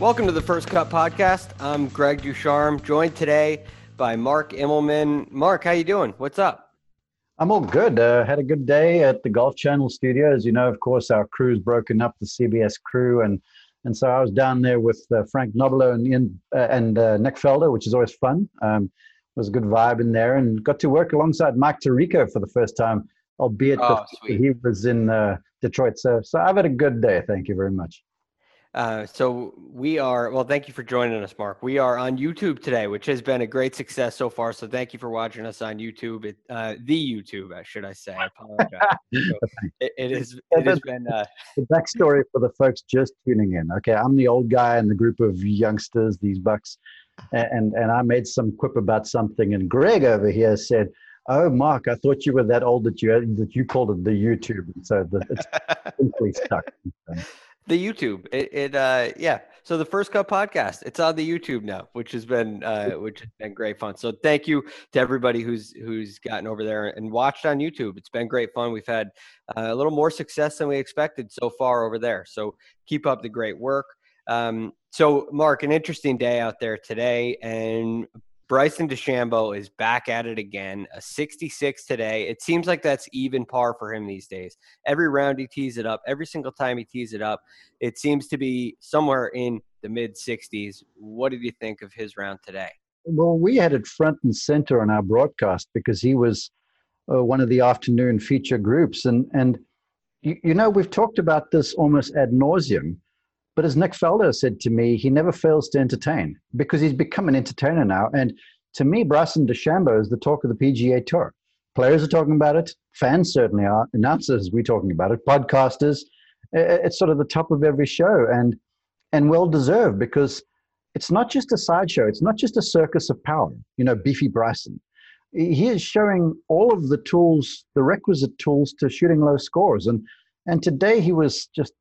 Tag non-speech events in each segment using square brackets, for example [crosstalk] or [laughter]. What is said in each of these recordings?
Welcome to the First Cut Podcast. I'm Greg Ducharme, joined today by Mark Immelman. Mark, how you doing? What's up? I'm all good. Uh, had a good day at the Golf Channel studio. As you know, of course, our crew's broken up, the CBS crew, and and so I was down there with uh, Frank Nobilo and Ian, uh, and uh, Nick Faldo, which is always fun. Um, it was a good vibe in there, and got to work alongside Mike Tirico for the first time, albeit Oh, he was in uh, Detroit. So so I've had a good day. Thank you very much. Uh, so we are well. Thank you for joining us, Mark. We are on YouTube today, which has been a great success so far. So thank you for watching us on YouTube. It, uh, the YouTube, should I say? I apologize. [laughs] So it, it is. It has been. Uh, the backstory for the folks just tuning in. Okay, I'm the old guy in the group of youngsters, these bucks, and and I made some quip about something, and Greg over here said, "Oh, Mark, I thought you were that old that you that you called it the YouTube." And so the, it's [laughs] simply stuck. The YouTube. It, it uh yeah. So the first cut podcast, it's on the YouTube now, which has been uh which has been great fun. So thank you to everybody who's who's gotten over there and watched on YouTube. It's been great fun. We've had uh, a little more success than we expected so far over there. So keep up the great work. Um, so Mark, an interesting day out there today, and Bryson DeChambeau is back at it again. A 66 today. It seems like that's even par for him these days. Every round he tees it up, every single time he tees it up, it seems to be somewhere in the mid 60s. What did you think of his round today? Well, we had it front and center on our broadcast because he was uh, one of the afternoon feature groups, and and you, you know we've talked about this almost ad nauseum. But as Nick Faldo said to me, he never fails to entertain because he's become an entertainer now. And to me, Bryson DeChambeau is the talk of the PGA Tour. Players are talking about it. Fans certainly are. Announcers, we're talking about it. Podcasters. It's sort of the top of every show, and and well deserved because it's not just a sideshow. It's not just a circus of power. You know, beefy Bryson. He is showing all of the tools, the requisite tools to shooting low scores. And and today he was just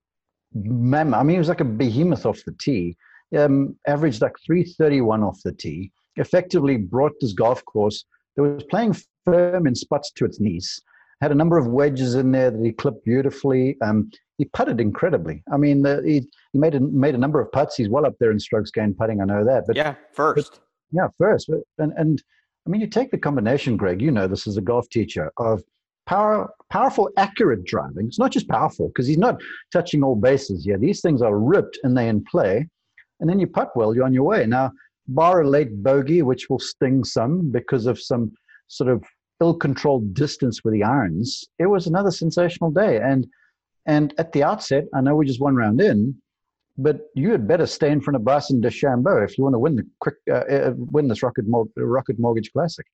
mem- I mean, it was like a behemoth off the tee. Um, averaged like 331 off the tee. Effectively brought this golf course that was playing firm in spots to its knees. Had a number of wedges in there that he clipped beautifully. Um, he putted incredibly. I mean, the, he, he made a, made a number of putts. He's well up there in strokes gained putting. I know that. But yeah, first. But, yeah, first. And and I mean, you take the combination, Greg. You know this as a golf teacher of power, powerful, accurate driving. It's not just powerful because he's not touching all bases here. These things are ripped and they in play. And then you putt well, you're on your way. Now, bar a late bogey, which will sting some because of some sort of ill-controlled distance with the irons. It was another sensational day. And and at the outset, I know we're just one round in, but you had better stay in front of Bryson DeChambeau if you want to win the quick uh, uh, win this Rocket Rocket Mortgage Classic.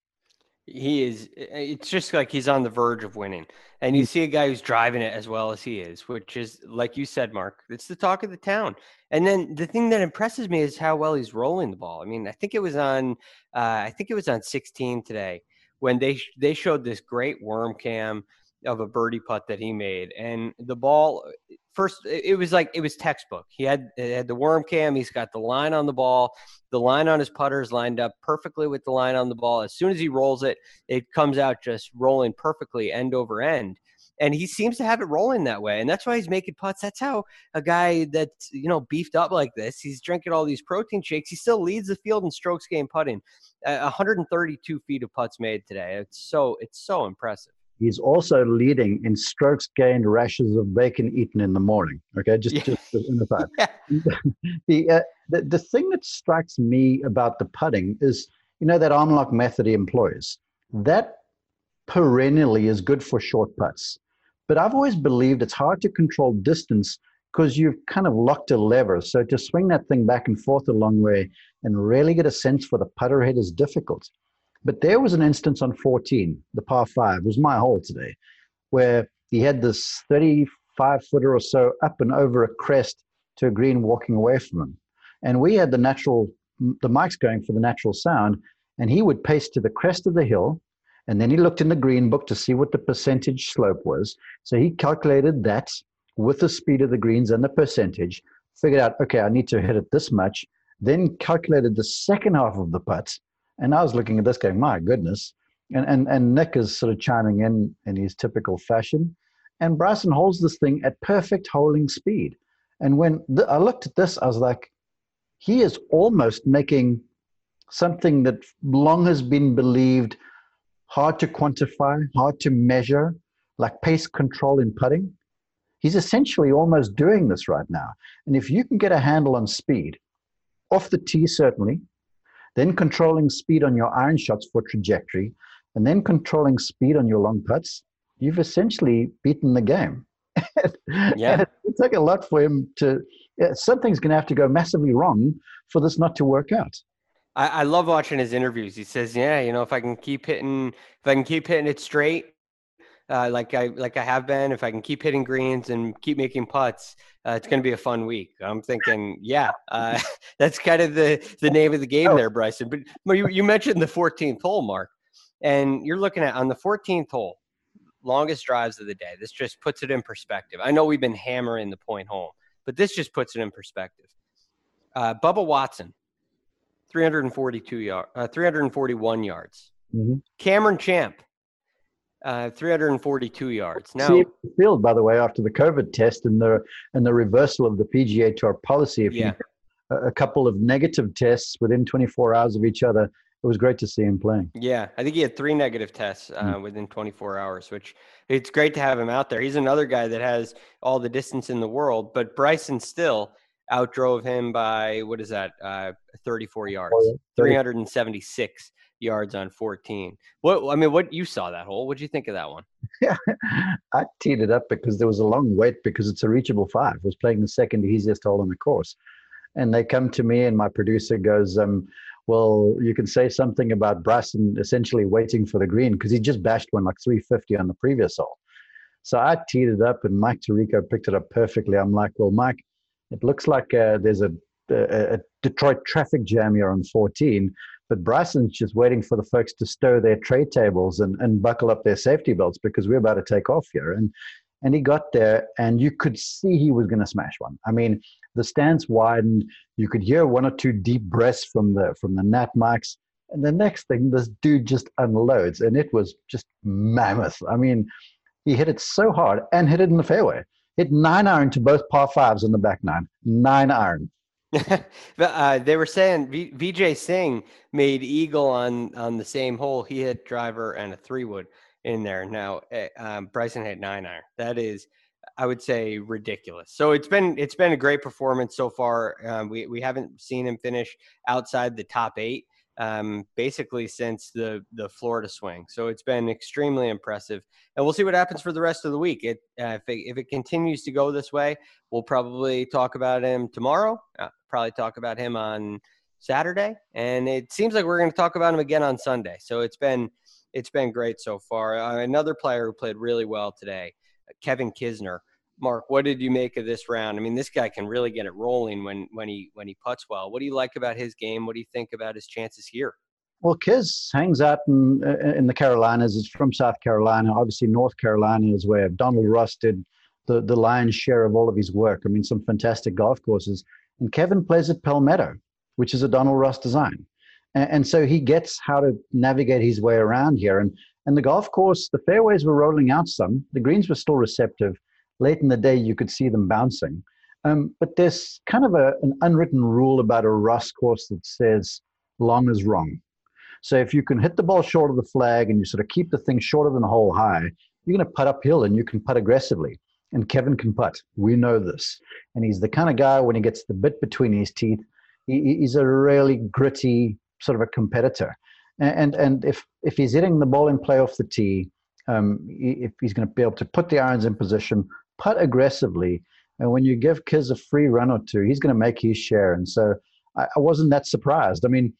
He is. It's just like he's on the verge of winning, and you see a guy who's driving it as well as he is, which is like you said, Mark. It's the talk of the town. And then the thing that impresses me is how well he's rolling the ball. I mean, I think it was on, uh, I think it was on 16 today when they they showed this great worm cam of a birdie putt that he made, and the ball first it was like it was textbook. He had had the worm cam. He's got the line on the ball. The line on his putter is lined up perfectly with the line on the ball. As soon as he rolls it, it comes out just rolling perfectly end over end. And he seems to have it rolling that way, and that's why he's making putts. That's how a guy that's you know beefed up like this, he's drinking all these protein shakes. He still leads the field in strokes gained putting. Uh, 132 feet of putts made today. It's so it's so impressive. He's also leading in strokes gained, rashes of bacon eaten in the morning. Okay, just Yeah. just in the fact. [laughs] Yeah. [laughs] the, uh, the the thing that strikes me about the putting is, you know, that unlock method he employs. That perennially is good for short putts. But I've always believed it's hard to control distance because you've kind of locked a lever. So to swing that thing back and forth a long way and really get a sense for the putter head is difficult. But there was an instance on 14, the par five, was my hole today, where he had this 35 footer or so up and over a crest to a green walking away from him. And we had the natural, the mics going for the natural sound, and he would pace to the crest of the hill. And then he looked in the green book to see what the percentage slope was. So he calculated that with the speed of the greens and the percentage, figured out, okay, I need to hit it this much, then calculated the second half of the putts. And I was looking at this going, my goodness. And, and, and Nick is sort of chiming in in his typical fashion. And Bryson holds this thing at perfect holding speed. And when th- I looked at this, I was like, he is almost making something that long has been believed hard to quantify, hard to measure, like pace control in putting. He's essentially almost doing this right now. And if you can get a handle on speed, off the tee, certainly, then controlling speed on your iron shots for trajectory, and then controlling speed on your long putts, you've essentially beaten the game. [laughs] yeah. it, it took a lot for him to, something's going to have to go massively wrong for this not to work out. I, I love watching his interviews. He says, "Yeah, you know, if I can keep hitting, if I can keep hitting it straight, uh, like I like I have been. If I can keep hitting greens and keep making putts, uh, it's going to be a fun week. I'm thinking, yeah, uh, [laughs] that's kind of the the name of the game oh. there, Bryson. But you, you mentioned the 14th hole, Mark, and you're looking at on the 14th hole, longest drives of the day. This just puts it in perspective. I know we've been hammering the point home, but this just puts it in perspective. Uh, Bubba Watson, 342 yard, uh, 341 yards. Mm-hmm. Cameron Champ, uh, 342 yards. Now, See, field, by the way, after the COVID test and the and the reversal of the PGA Tour policy, if yeah. you a couple of negative tests within 24 hours of each other, it was great to see him playing. Yeah, I think he had three negative tests uh, mm within 24 hours, which it's great to have him out there. He's another guy that has all the distance in the world, but Bryson still outdrove him by what is that? Uh, 34 yards, 376 yards on 14. What I mean, what you saw that hole? What did you think of that one? Yeah, [laughs] I teed it up because there was a long wait because it's a reachable five. I was playing the second easiest hole in the course, and they come to me and my producer goes, um, "Well, you can say something about Bryson essentially waiting for the green because he just bashed one like 350 on the previous hole." So I teed it up, and Mike Tirico picked it up perfectly. I'm like, "Well, Mike." It looks like uh, there's a, a, a Detroit traffic jam here on 14 but Bryson's just waiting for the folks to stow their tray tables and, and buckle up their safety belts because we're about to take off here. And and he got there and you could see he was going to smash one. I mean, the stance widened. You could hear one or two deep breaths from the from the nat mics. And the next thing, this dude just unloads, and it was just mammoth. I mean, he hit it so hard and hit it in the fairway. Hit nine iron to both par fives in the back nine. Nine iron. [laughs] uh, they were saying v- Singh made eagle on on the same hole. He hit driver and a three wood in there. Now eh, um, Bryson hit nine iron. That is, I would say, ridiculous. So it's been it's been a great performance so far. Um, we we haven't seen him finish outside the top eight um, basically since the the Florida swing. So it's been extremely impressive, and we'll see what happens for the rest of the week. It, uh, if, it if it continues to go this way, we'll probably talk about him tomorrow. Uh, probably talk about him on Saturday, and it seems like we're going to talk about him again on Sunday. So it's been it's been great so far. Uh, another player who played really well today, Kevin Kisner. Mark, what did you make of this round? I mean, this guy can really get it rolling when when he when he puts well. What do you like about his game? What do you think about his chances here? Well, Kiz hangs out in in the Carolinas. He's from South Carolina. Obviously, North Carolina is where Donald Ross did the the lion's share of all of his work. I mean, some fantastic golf courses. And Kevin plays at Palmetto, which is a Donald Ross design, and, and so he gets how to navigate his way around here. And and the golf course, the fairways were rolling out some. The greens were still receptive late in the day you could see them bouncing. Um, but there's kind of a, an unwritten rule about a Ross course that says long is wrong. So if you can hit the ball short of the flag and you sort of keep the thing shorter than the hole high, you're going to putt uphill and you can putt aggressively. And Kevin can putt. We know this. And he's the kind of guy when he gets the bit between his teeth, he, he's a really gritty sort of a competitor. And, and if, if he's hitting the ball in play off the tee, um, if he's going to be able to put the irons in position, putt aggressively. And when you give Kiz a free run or two, he's going to make his share. And so I, I wasn't that surprised. I mean,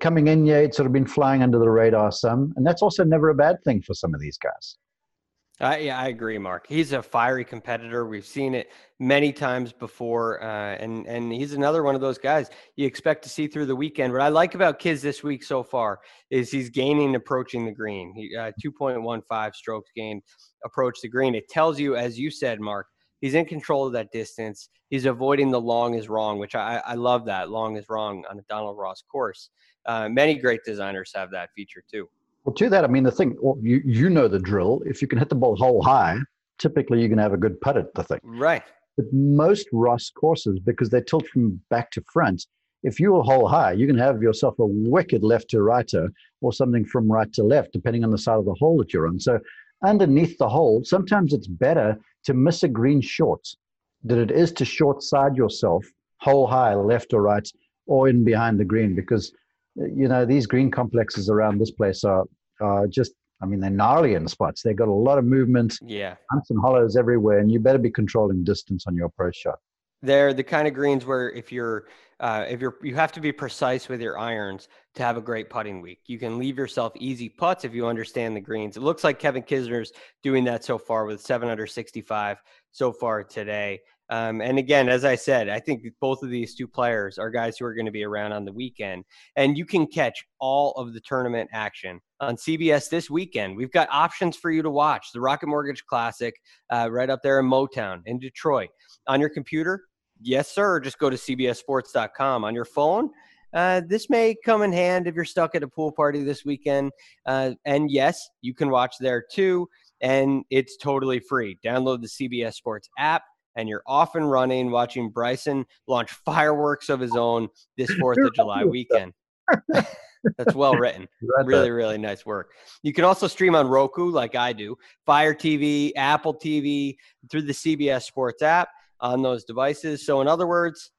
coming in, yeah, it's sort of been flying under the radar some. And that's also never a bad thing for some of these guys. Uh, yeah, I agree, Mark. He's a fiery competitor. We've seen it many times before, uh, and and he's another one of those guys you expect to see through the weekend. What I like about Kiz this week so far is he's gaining approaching the green. He uh, 2.15 strokes gained approach the green. It tells you, as you said, Mark, he's in control of that distance. He's avoiding the long is wrong, which I, I love that long is wrong on a Donald Ross course. Uh, many great designers have that feature too. Well, to that, I mean, the thing, well, you, you know the drill. If you can hit the ball hole high, typically you're going to have a good putt at the thing. Right. But most Ross courses, because they tilt from back to front, if you're hole high, you can have yourself a wicked left to righter or something from right to left, depending on the side of the hole that you're on. So underneath the hole, sometimes it's better to miss a green short than it is to short side yourself, hole high, left or right, or in behind the green, because you know these green complexes around this place are uh, just, I mean, they're gnarly in spots. They've got a lot of movement, yeah, humps and hollows everywhere, and you better be controlling distance on your approach shot. They're the kind of greens where if you're uh, if you're you have to be precise with your irons to have a great putting week. You can leave yourself easy putts if you understand the greens. It looks like Kevin Kisner's doing that so far with 765 so far today. Um, and again, as I said, I think both of these two players are guys who are going to be around on the weekend. And you can catch all of the tournament action on CBS this weekend. We've got options for you to watch the Rocket Mortgage Classic uh, right up there in Motown in Detroit. On your computer, yes, sir, just go to CBSSports.com. On your phone, uh, this may come in hand if you're stuck at a pool party this weekend. Uh, and yes, you can watch there too. And it's totally free. Download the CBS Sports app and you're off and running watching Bryson launch fireworks of his own this [laughs] 4th of July weekend. [laughs] That's well written. [laughs] Really, really nice work. You can also stream on Roku, like I do, Fire TV, Apple TV, through the CBS Sports app on those devices. So, in other words,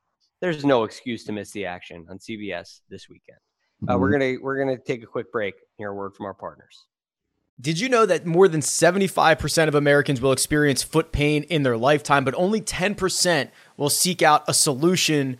there's no excuse to miss the action on CBS this weekend. Uh, mm-hmm. We're gonna we're gonna take a quick break. Hear a word from our partners. Did you know that more than 75% of Americans will experience foot pain in their lifetime, but only 10% will seek out a solution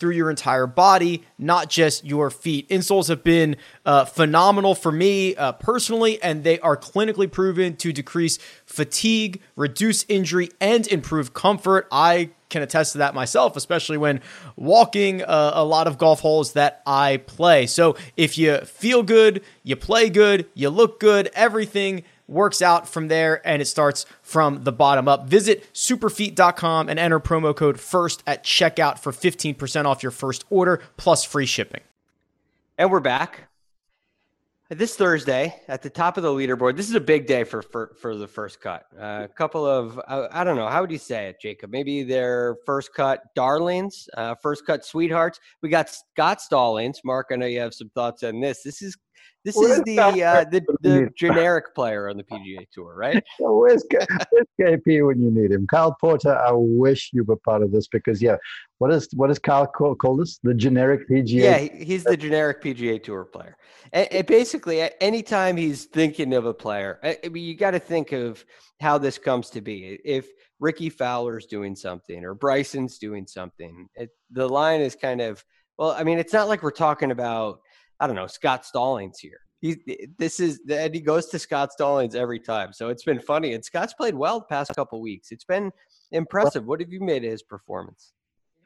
through your entire body, not just your feet. Insoles have been uh, phenomenal for me uh, personally, and they are clinically proven to decrease fatigue, reduce injury, and improve comfort. I can attest to that myself, especially when walking uh, a lot of golf holes that I play. So if you feel good, you play good, you look good, everything works out from there and it starts from the bottom up. Visit superfeet.com and enter promo code FIRST at checkout for 15% off your first order plus free shipping. And we're back this Thursday at the top of the leaderboard. This is a big day for for, for the first cut. Uh, a couple of uh, I don't know how would you say it, Jacob? Maybe their first cut darlings, uh, first cut sweethearts. We got Scott Stallings. Mark, I know you have some thoughts on this. This is this is the uh, the, the generic player on the PGA Tour, right? [laughs] where's, where's KP when you need him? Kyle Porter, I wish you were part of this because yeah, what is what does Kyle call, call this? The generic PGA? Yeah, he's the generic PGA Tour player. And, and basically, anytime he's thinking of a player, I mean, you got to think of how this comes to be. If Rickie Fowler's doing something or Bryson's doing something, it, the line is kind of well. I mean, it's not like we're talking about I don't know, Scott Stallings here. He, eh, this is and he goes to Scott Stallings every time. So it's been funny. And Scott's played well the past couple weeks. It's been impressive. What have you made of his performance?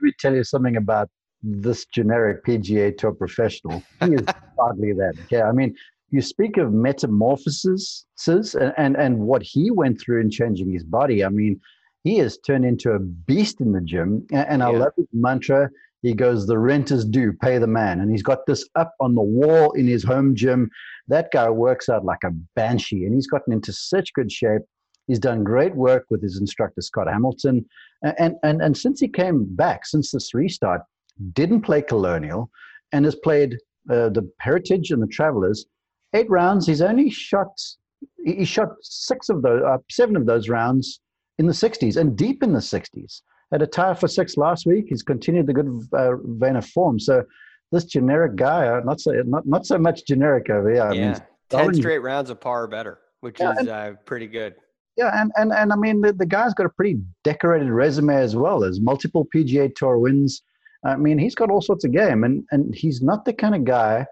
Let me tell you something about this generic PGA Tour professional. He is [laughs] hardly that. Okay, I mean, you speak of metamorphosis and, and and what he went through in changing his body. I mean, he has turned into a beast in the gym. And, and I love his mantra he goes, The rent is due, pay the man. And he's got this up on the wall in his home gym. That guy works out like a banshee and he's gotten into such good shape. He's done great work with his instructor Scott Hamilton, and and and since he came back, since this restart, didn't play Colonial, and has played uh, the Heritage and the Travelers. Eight rounds. He's only shot. He shot six of those, uh, seven of those rounds in the 60s and deep in the 60s. Had a tie for six last week. He's continued the good uh, vein of form. So this generic guy, uh, not so not not so much generic over here. I yeah, mean, ten straight rounds of par or better, which yeah, is and, uh, pretty good. Yeah, and and and I mean the, the guy's got a pretty decorated resume as well. There's multiple PGA Tour wins. I mean, he's got all sorts of game, and and he's not the kind of guy,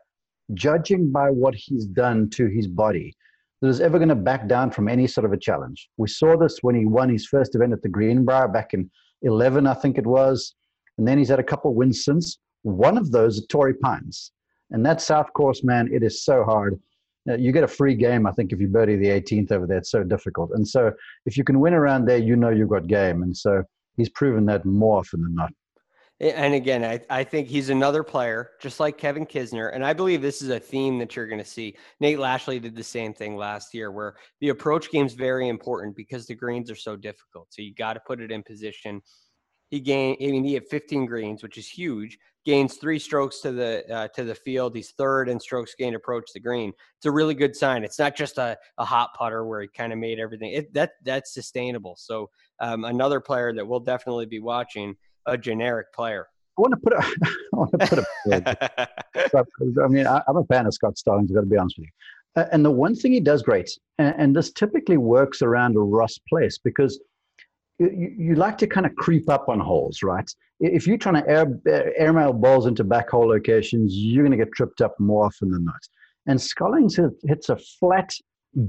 judging by what he's done to his body, that is ever going to back down from any sort of a challenge. We saw this when he won his first event at the Greenbrier back in 11, I think it was, and then he's had a couple wins since. One of those at Torrey Pines, and that South Course, man, it is so hard. You get a free game, I think, if you birdie the 18th over there. It's so difficult, and so if you can win around there, you know you've got game, and so he's proven that more often than not. And again, I, I think he's another player, just like Kevin Kisner. And I believe this is a theme that you're going to see. Nate Lashley did the same thing last year, where the approach game is very important because the greens are so difficult. So you got to put it in position. He gained, I mean, he had 15 greens, which is huge. Gains three strokes to the uh, to the field. He's third in strokes gained approach the green. It's a really good sign. It's not just a, a hot putter where he kind of made everything. It, that that's sustainable. So um, another player that we'll definitely be watching a generic player. I want to put a, [laughs] I want to put a, [laughs] I mean, I, am a fan of Scott Stallings. I've got to be honest with you. Uh, and the one thing he does great, and, and, this typically works around a Ross place because you, you, like to kind of creep up on holes, right? If you're trying to air, airmail balls into back hole locations, you're going to get tripped up more often than not. And Stallings hits a flat,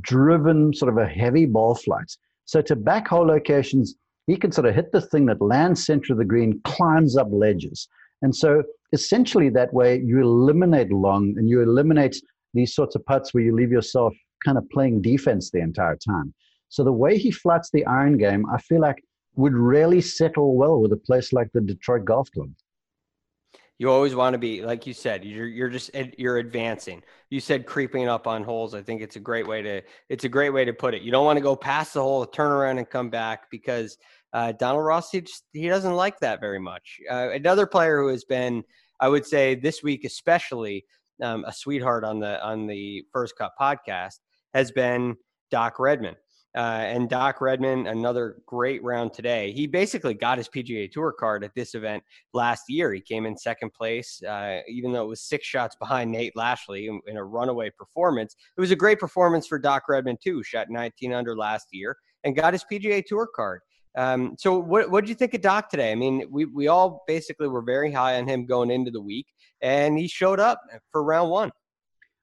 driven, sort of a heavy ball flight. So to back hole locations, he can sort of hit the thing that lands center of the green, climbs up ledges. And so essentially that way you eliminate long and you eliminate these sorts of putts where you leave yourself kind of playing defense the entire time. So the way he flats the iron game, I feel like would really settle well with a place like the Detroit Golf Club you always want to be like you said you're you're just you're advancing. You said creeping up on holes i think it's a great way to it's a great way to put it. You don't want to go past the hole turn around and come back because uh, donald ross he, just, he doesn't like that very much. Uh, another player who has been i would say this week especially um, a sweetheart on the on the first cut podcast has been doc redman uh, and Doc Redman, another great round today. He basically got his PGA Tour card at this event last year. He came in second place, uh, even though it was six shots behind Nate Lashley in, in, a runaway performance. It was a great performance for Doc Redman too. Shot 19 under last year and got his PGA Tour card. Um, so what what did you think of Doc today? I mean, we we all basically were very high on him going into the week, and he showed up for round one.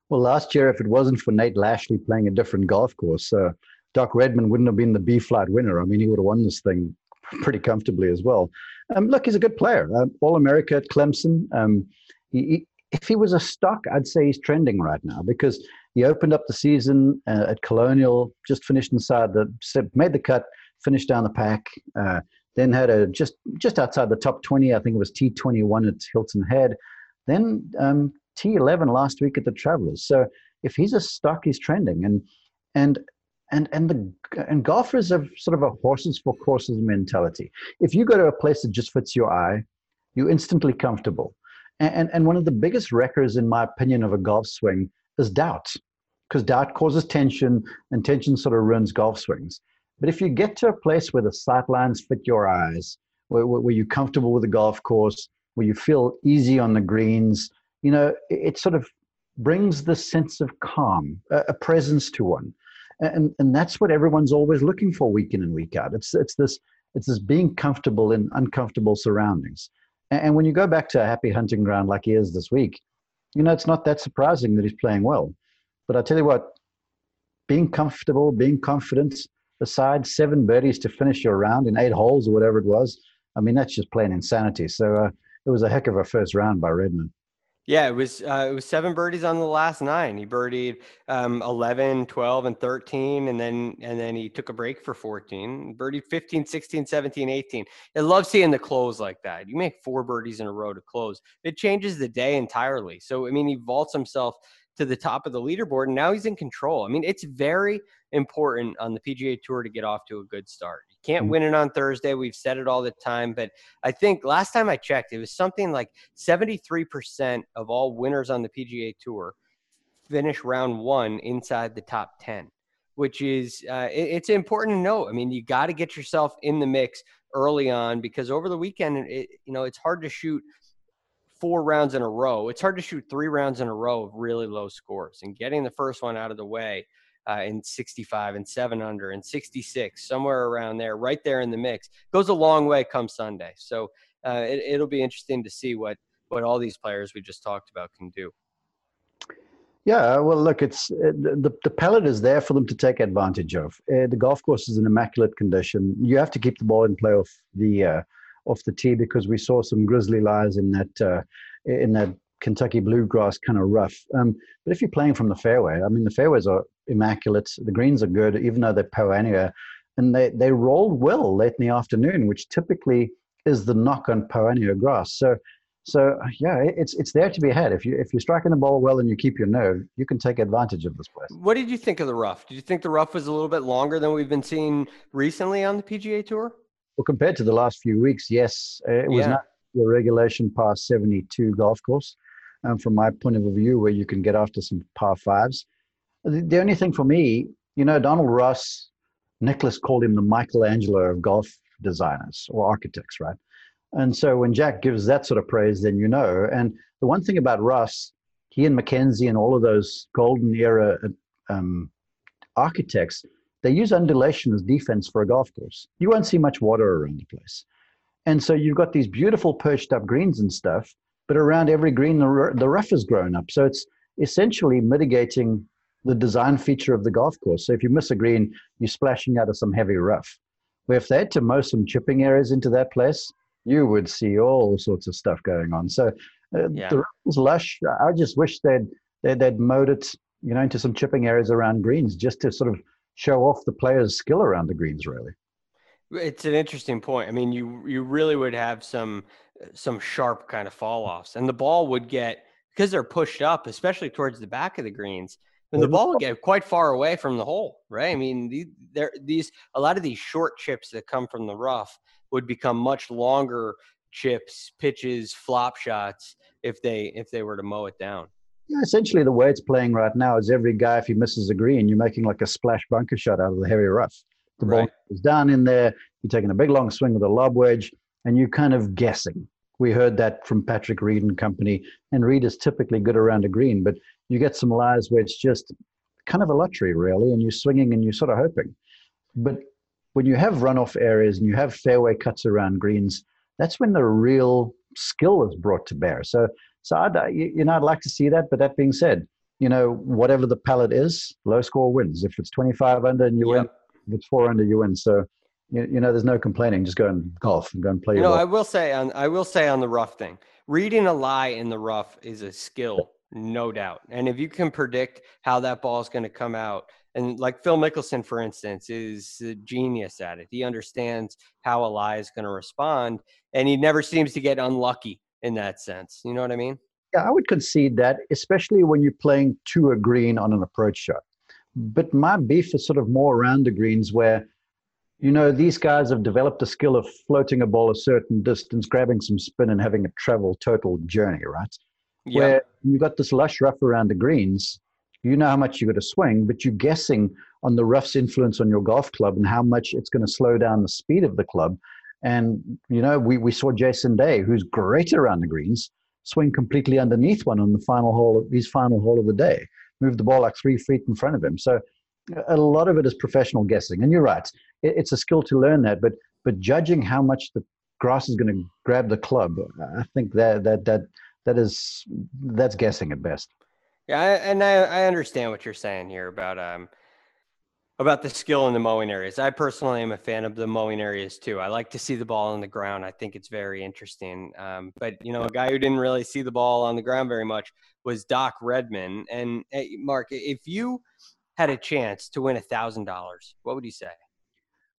Well, last year, if it wasn't for Nate Lashley playing a different golf course, uh, Doc Redman wouldn't have been the B flat winner. I mean, he would have won this thing pretty comfortably as well. Um, look, he's a good player. Uh, All America at Clemson. Um, he, he, if he was a stock, I'd say he's trending right now because he opened up the season uh, at Colonial, just finished inside the, made the cut, finished down the pack. Uh, then had a just just outside the top 20. I think it was T21 at Hilton Head. Then um, T11 last week at the Travelers. So if he's a stock, he's trending. And and and and the and golfers have sort of a horses for courses mentality. If you go to a place that just fits your eye, you're instantly comfortable. And and, and one of the biggest wreckers, in my opinion, of a golf swing is doubt, because doubt causes tension, and tension sort of ruins golf swings. But if you get to a place where the sightlines fit your eyes, where, where you're comfortable with the golf course, where you feel easy on the greens, you know, it, it sort of brings the sense of calm, a, a presence to one and and that's what everyone's always looking for week in and week out. It's it's this it's this being comfortable in uncomfortable surroundings. And when you go back to a happy hunting ground like he is this week you know it's not that surprising that he's playing well. But i tell you what being comfortable being confident aside seven birdies to finish your round in eight holes or whatever it was i mean that's just plain insanity. So uh, it was a heck of a first round by redman yeah, it was uh, it was seven birdies on the last nine. He birdied um, 11, 12 and 13 and then and then he took a break for 14. Birdied 15, 16, 17, 18. I love seeing the close like that. You make four birdies in a row to close. It changes the day entirely. So I mean he vaults himself to the top of the leaderboard, and now he's in control. I mean, it's very important on the PGA Tour to get off to a good start. You can't mm-hmm. win it on Thursday. We've said it all the time, but I think last time I checked, it was something like 73% of all winners on the PGA Tour finish round one inside the top 10 which is uh, it's important to know. I mean, you got to get yourself in the mix early on because over the weekend, it, you know, it's hard to shoot four rounds in a row. It's hard to shoot three rounds in a row of really low scores and getting the first one out of the way uh, in 65 and seven under and 66, somewhere around there, right there in the mix, goes a long way come Sunday. So uh, it, it'll be interesting to see what what all these players we just talked about can do. Yeah, well, look, it's uh, the the pellet is there for them to take advantage of. Uh, the golf course is in immaculate condition. You have to keep the ball in play off the uh, off the tee because we saw some grisly lies in that uh, in that Kentucky bluegrass kind of rough. Um, but if you're playing from the fairway, I mean, the fairways are immaculate. The greens are good, even though they're Poa annua, and they they rolled well late in the afternoon, which typically is the knock on Poa annua grass. So so yeah, it's it's there to be had. If you if you're striking the ball well and you keep your nerve, you can take advantage of this place. What did you think of the rough? Did you think the rough was a little bit longer than we've been seeing recently on the PGA Tour? Well, compared to the last few weeks, yes, uh, it was yeah. not the regulation par 72 golf course. Um, from my point of view, where you can get after some par fives. The, the only thing for me, you know, Donald Ross, Nicklaus called him the Michelangelo of golf designers or architects, right? And so when Jack gives that sort of praise, then you know. And the one thing about Ross, he and Mackenzie and all of those golden era um, architects, they use undulation as defense for a golf course. You won't see much water around the place. And so you've got these beautiful perched up greens and stuff, but around every green, the, the rough has grown up. So it's essentially mitigating the design feature of the golf course. So if you miss a green, you're splashing out of some heavy rough. Where if they had to mow some chipping areas into that place, you would see all sorts of stuff going on. So uh, yeah. the was lush. I just wish they'd, they'd they'd mowed it, you know, into some chipping areas around greens just to sort of show off the players' skill around the greens. Really, it's an interesting point. I mean, you you really would have some some sharp kind of fall offs, and the ball would get because they're pushed up, especially towards the back of the greens. And the ball would get quite far away from the hole, right? I mean, there these a lot of these short chips that come from the rough would become much longer chips, pitches, flop shots if they if they were to mow it down. Yeah, essentially the way it's playing right now is every guy, if he misses a green, you're making like a splash bunker shot out of the heavy rough. The ball right. is down in there. You're taking a big long swing with a lob wedge, and you're kind of guessing. We heard that from Patrick Reed and company, and Reed is typically good around a green, but you get some lies where it's just kind of a lottery, really, and you're swinging and you're sort of hoping. But when you have runoff areas and you have fairway cuts around greens, that's when the real skill is brought to bear. So, so I'd, uh, you know, I'd like to see that. But that being said, you know, whatever the palette is, low score wins. If it's 25 under and you yep. win, if it's four under, you win. So, you, you know, there's no complaining. Just go and golf and go and play. You know, I will say on I will say on the rough thing, reading a lie in the rough is a skill, no doubt. And if you can predict how that ball is going to come out, and like Phil Mickelson, for instance, is a genius at it. He understands how a lie is going to respond, and he never seems to get unlucky in that sense. You know what I mean? Yeah, I would concede that, especially when you're playing to a green on an approach shot. But my beef is sort of more around the greens where, you know, these guys have developed a skill of floating a ball a certain distance, grabbing some spin, and having a travel total journey, right? Yep. Where you've got this lush rough around the greens you know how much you're going to swing, but you're guessing on the rough's influence on your golf club and how much it's going to slow down the speed of the club. And, you know, we, we saw Jason Day, who's great around the greens, swing completely underneath one on the final hole, of his final hole of the day, move the ball like three feet in front of him. So a lot of it is professional guessing. And you're right, it, it's a skill to learn that, but, but judging how much the grass is going to grab the club, I think that, that, that, that is, that's guessing at best. Yeah, and I, I understand what you're saying here about um about the skill in the mowing areas. I personally am a fan of the mowing areas too. I like to see the ball on the ground. I think it's very interesting. Um, but you know, a guy who didn't really see the ball on the ground very much was Doc Redman. And hey, Mark, if you had a chance to win a thousand dollars, what would you say?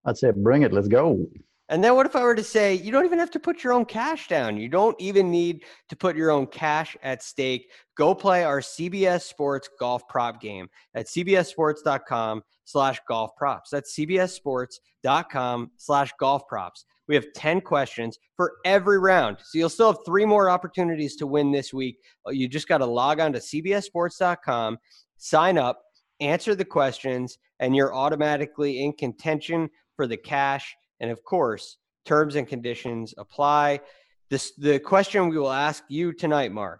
I'd say, bring it. Let's go. And then what if I were to say, you don't even have to put your own cash down? You don't even need to put your own cash at stake. Go play our CBS Sports golf prop game at cbssports.com slash golf props. That's cbssports.com slash golf props. We have 10 questions for every round. So you'll still have three more opportunities to win this week. Uh, you just got to log on to cbssports.com, sign up, answer the questions, and you're automatically in contention for the cash and of course, terms and conditions apply. This, the question we will ask you tonight, Mark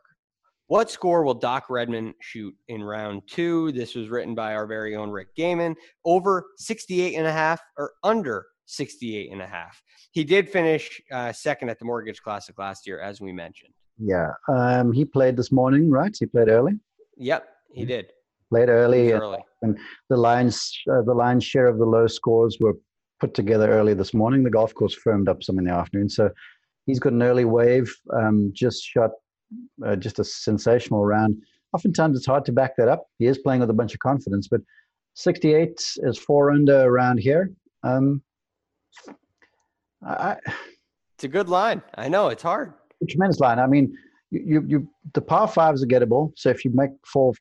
what score will Doc Redman shoot in round two? This was written by our very own Rick Gehman. Over 68 and a half or under 68 and a half. He did finish uh, second at the Mortgage Classic last year, as we mentioned. Yeah. Um, he played this morning, right? He played early? Yep, he did. Played early. early. And the lion's, uh, the lion's share of the low scores were put together early this morning. The golf course firmed up some in the afternoon, so he's got an early wave. Um, just shot uh, just a sensational round. Oftentimes it's hard to back that up. He is playing with a bunch of confidence, but 68 is four under around here. Um, I, it's a good line. I know it's hard. tremendous line. I mean, you, you, you the par fives are gettable. So if you make four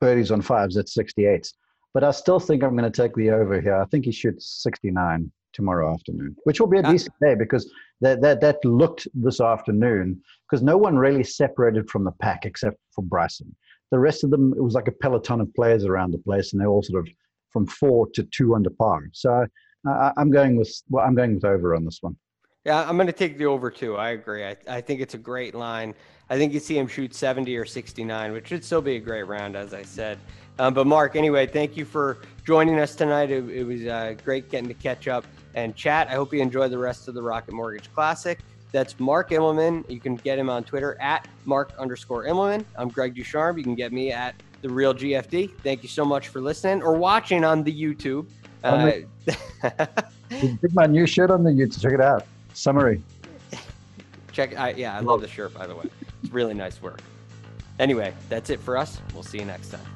birdies on fives, that's 68. But I still think I'm going to take the over here. I think he shoots 69 tomorrow afternoon, which will be a decent day because that, that, that looked this afternoon because no one really separated from the pack except for Bryson. The rest of them, it was like a peloton of players around the place, and they're all sort of from four to two under par. So uh, I'm going with well, I'm going with over on this one. Yeah, I'm going to take the over too. I agree. I, I think it's a great line. I think you see him shoot 70 or 69, which should still be a great round, as I said. Um, but Mark, anyway, thank you for joining us tonight. It, it was uh, great getting to catch up and chat. I hope you enjoy the rest of the Rocket Mortgage Classic. That's Mark Immelman. You can get him on Twitter at Mark underscore Immelman. I'm Greg DuCharme. You can get me at the Real GFD. Thank you so much for listening or watching on the YouTube. Uh, [laughs] my new shirt on the YouTube. Check it out. Summary. Check. I, yeah, I love the shirt. By the way, it's really nice work. Anyway, that's it for us. We'll see you next time.